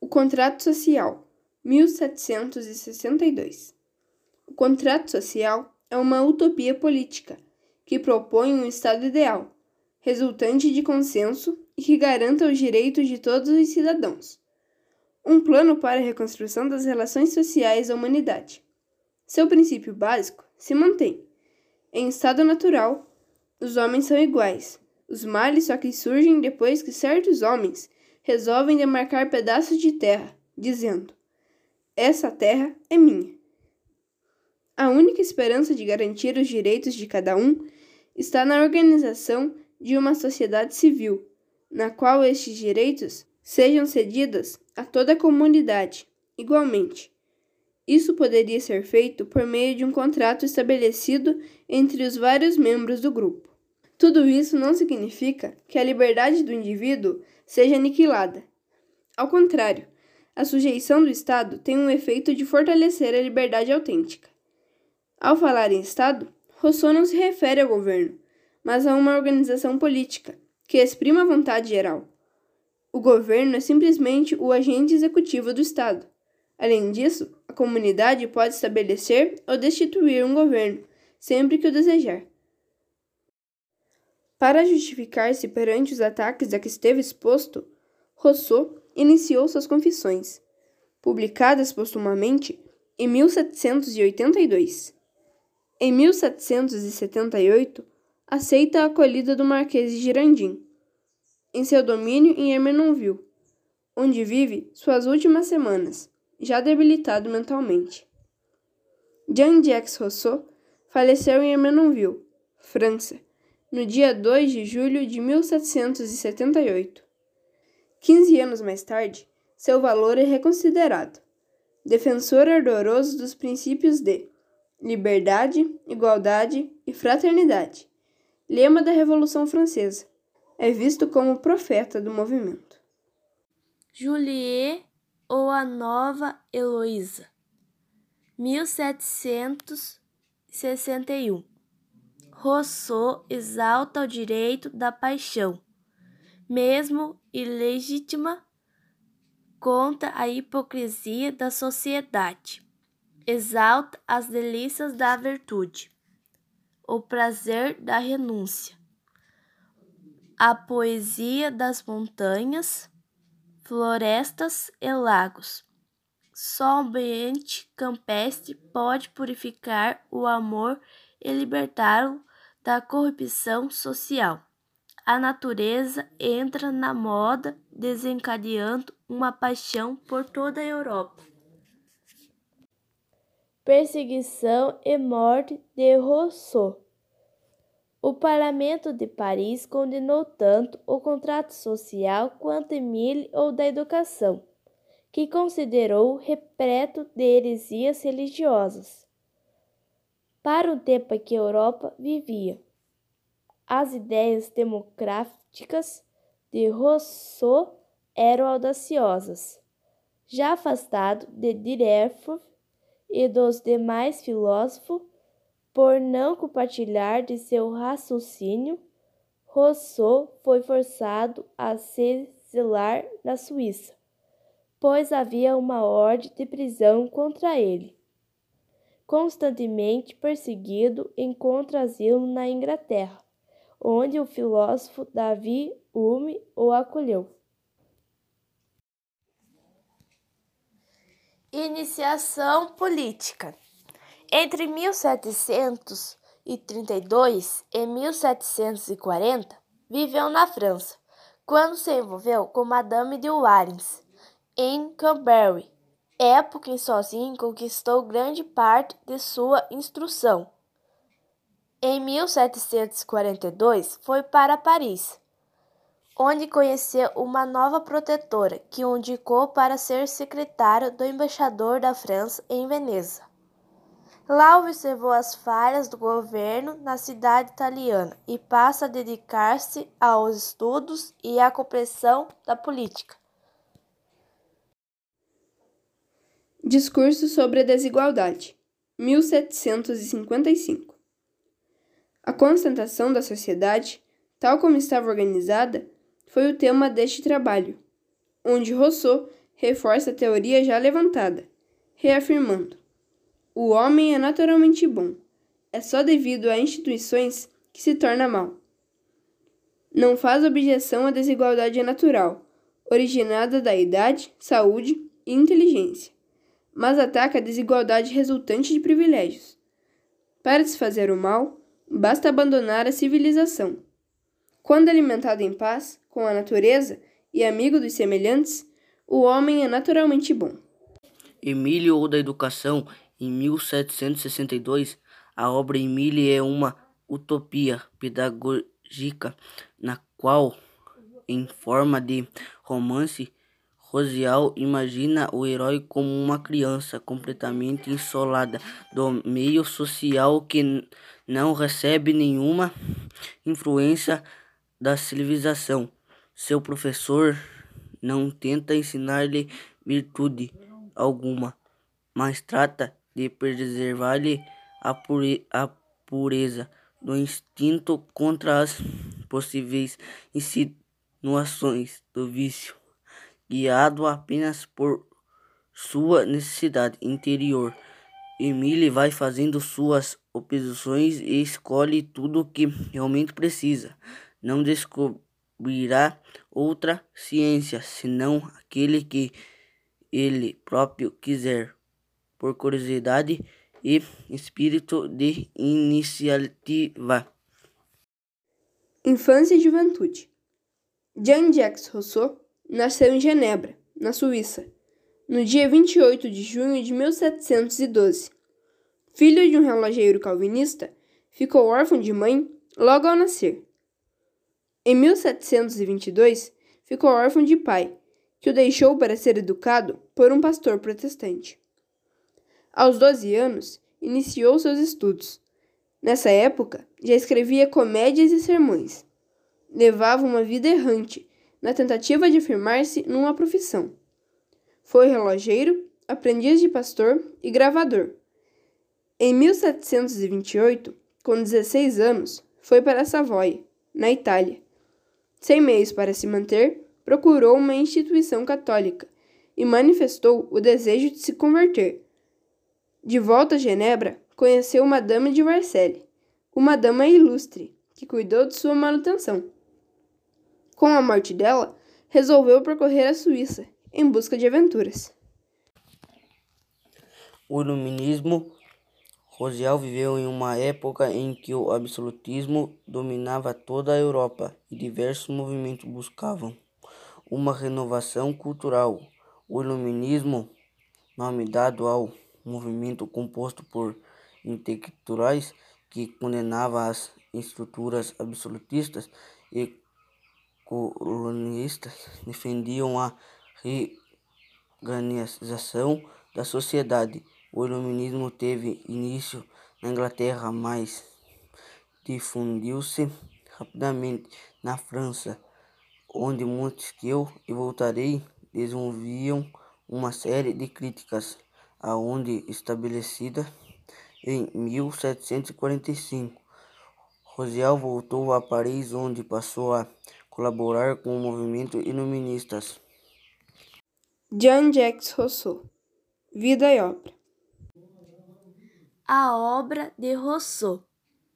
O Contrato Social, 1762. O contrato social é uma utopia política que propõe um estado ideal, resultante de consenso e que garanta os direitos de todos os cidadãos. Um plano para a reconstrução das relações sociais da humanidade. Seu princípio básico se mantém. Em estado natural, os homens são iguais. Os males só que surgem depois que certos homens resolvem demarcar pedaços de terra, dizendo: Essa terra é minha. A única esperança de garantir os direitos de cada um está na organização de uma sociedade civil, na qual estes direitos sejam cedidos a toda a comunidade, igualmente. Isso poderia ser feito por meio de um contrato estabelecido entre os vários membros do grupo. Tudo isso não significa que a liberdade do indivíduo seja aniquilada. Ao contrário, a sujeição do Estado tem um efeito de fortalecer a liberdade autêntica. Ao falar em Estado, Rousseau não se refere ao governo, mas a uma organização política que exprima a vontade geral. O governo é simplesmente o agente executivo do Estado. Além disso, a comunidade pode estabelecer ou destituir um governo, sempre que o desejar. Para justificar-se perante os ataques a que esteve exposto, Rousseau iniciou suas confissões, publicadas postumamente em 1782. Em 1778, aceita a acolhida do Marquês de Girandim, em seu domínio em Hermenonville, onde vive suas últimas semanas, já debilitado mentalmente. Jean-Jacques Rousseau faleceu em Hermenonville, França, no dia 2 de julho de 1778. Quinze anos mais tarde, seu valor é reconsiderado. Defensor ardoroso dos princípios de liberdade, igualdade e fraternidade, lema da Revolução Francesa, é visto como profeta do movimento. Julie ou a Nova Heloísa, 1761 Rousseau exalta o direito da paixão, mesmo ilegítima, conta a hipocrisia da sociedade, exalta as delícias da virtude, o prazer da renúncia, a poesia das montanhas, florestas e lagos. Só o ambiente campestre pode purificar o amor e libertá-lo da corrupção social. A natureza entra na moda, desencadeando uma paixão por toda a Europa. Perseguição e morte de Rousseau. O Parlamento de Paris condenou tanto o contrato social quanto Emile ou da educação, que considerou repleto de heresias religiosas para o tempo em que a Europa vivia. As ideias democráticas de Rousseau eram audaciosas. Já afastado de Diderot e dos demais filósofos, por não compartilhar de seu raciocínio, Rousseau foi forçado a se exilar na Suíça, pois havia uma ordem de prisão contra ele constantemente perseguido, encontra asilo na Inglaterra, onde o filósofo Davi Hume o acolheu. Iniciação política. Entre 1732 e 1740, viveu na França, quando se envolveu com Madame de Warens, em Canterbury, época em sozinho conquistou grande parte de sua instrução. Em 1742 foi para Paris, onde conheceu uma nova protetora que o indicou para ser secretário do embaixador da França em Veneza. Lá observou as falhas do governo na cidade italiana e passa a dedicar-se aos estudos e à compreensão da política. Discurso sobre a desigualdade, 1755. A constatação da sociedade, tal como estava organizada, foi o tema deste trabalho, onde Rousseau reforça a teoria já levantada, reafirmando: o homem é naturalmente bom. É só devido a instituições que se torna mal. Não faz objeção à desigualdade natural, originada da idade, saúde e inteligência, mas ataca a desigualdade resultante de privilégios. Para desfazer o mal, basta abandonar a civilização. Quando alimentado em paz com a natureza e amigo dos semelhantes, o homem é naturalmente bom. Emílio ou da Educação, em 1762, a obra Emílio é uma utopia pedagógica na qual, em forma de romance, Rosial imagina o herói como uma criança completamente isolada do meio social que não recebe nenhuma influência da civilização. Seu professor não tenta ensinar-lhe virtude alguma, mas trata de preservar-lhe a, pure a pureza do instinto contra as possíveis insinuações do vício, guiado apenas por sua necessidade interior. Emile vai fazendo suas opções e escolhe tudo o que realmente precisa. Não descobrirá outra ciência senão aquele que ele próprio quiser, por curiosidade e espírito de iniciativa. Infância e juventude. Jean-Jacques Rousseau nasceu em Genebra, na Suíça, no dia 28 de junho de 1712. Filho de um relojeiro calvinista, ficou órfão de mãe logo ao nascer. Em 1722, ficou órfão de pai, que o deixou para ser educado por um pastor protestante. Aos 12 anos, iniciou seus estudos. Nessa época, já escrevia comédias e sermões. Levava uma vida errante, na tentativa de afirmar-se numa profissão. Foi relojeiro, aprendiz de pastor e gravador. Em 1728, com 16 anos, foi para Savoia, na Itália. Sem meios para se manter, procurou uma instituição católica e manifestou o desejo de se converter. De volta a Genebra, conheceu Madame de Marcelli, uma dama ilustre que cuidou de sua manutenção. Com a morte dela, resolveu percorrer a Suíça em busca de aventuras. O iluminismo Rosial viveu em uma época em que o absolutismo dominava toda a Europa e diversos movimentos buscavam uma renovação cultural. O iluminismo, nome dado ao movimento composto por intelectuais que condenava as estruturas absolutistas e colonistas, defendiam a reorganização da sociedade o iluminismo teve início na Inglaterra, mas difundiu-se rapidamente na França, onde Montesquieu e Voltaire desenvolviam uma série de críticas, aonde estabelecida em 1745. Rosial voltou a Paris, onde passou a colaborar com o movimento iluministas. Jean-Jacques Rousseau Vida e obra a obra de Rousseau.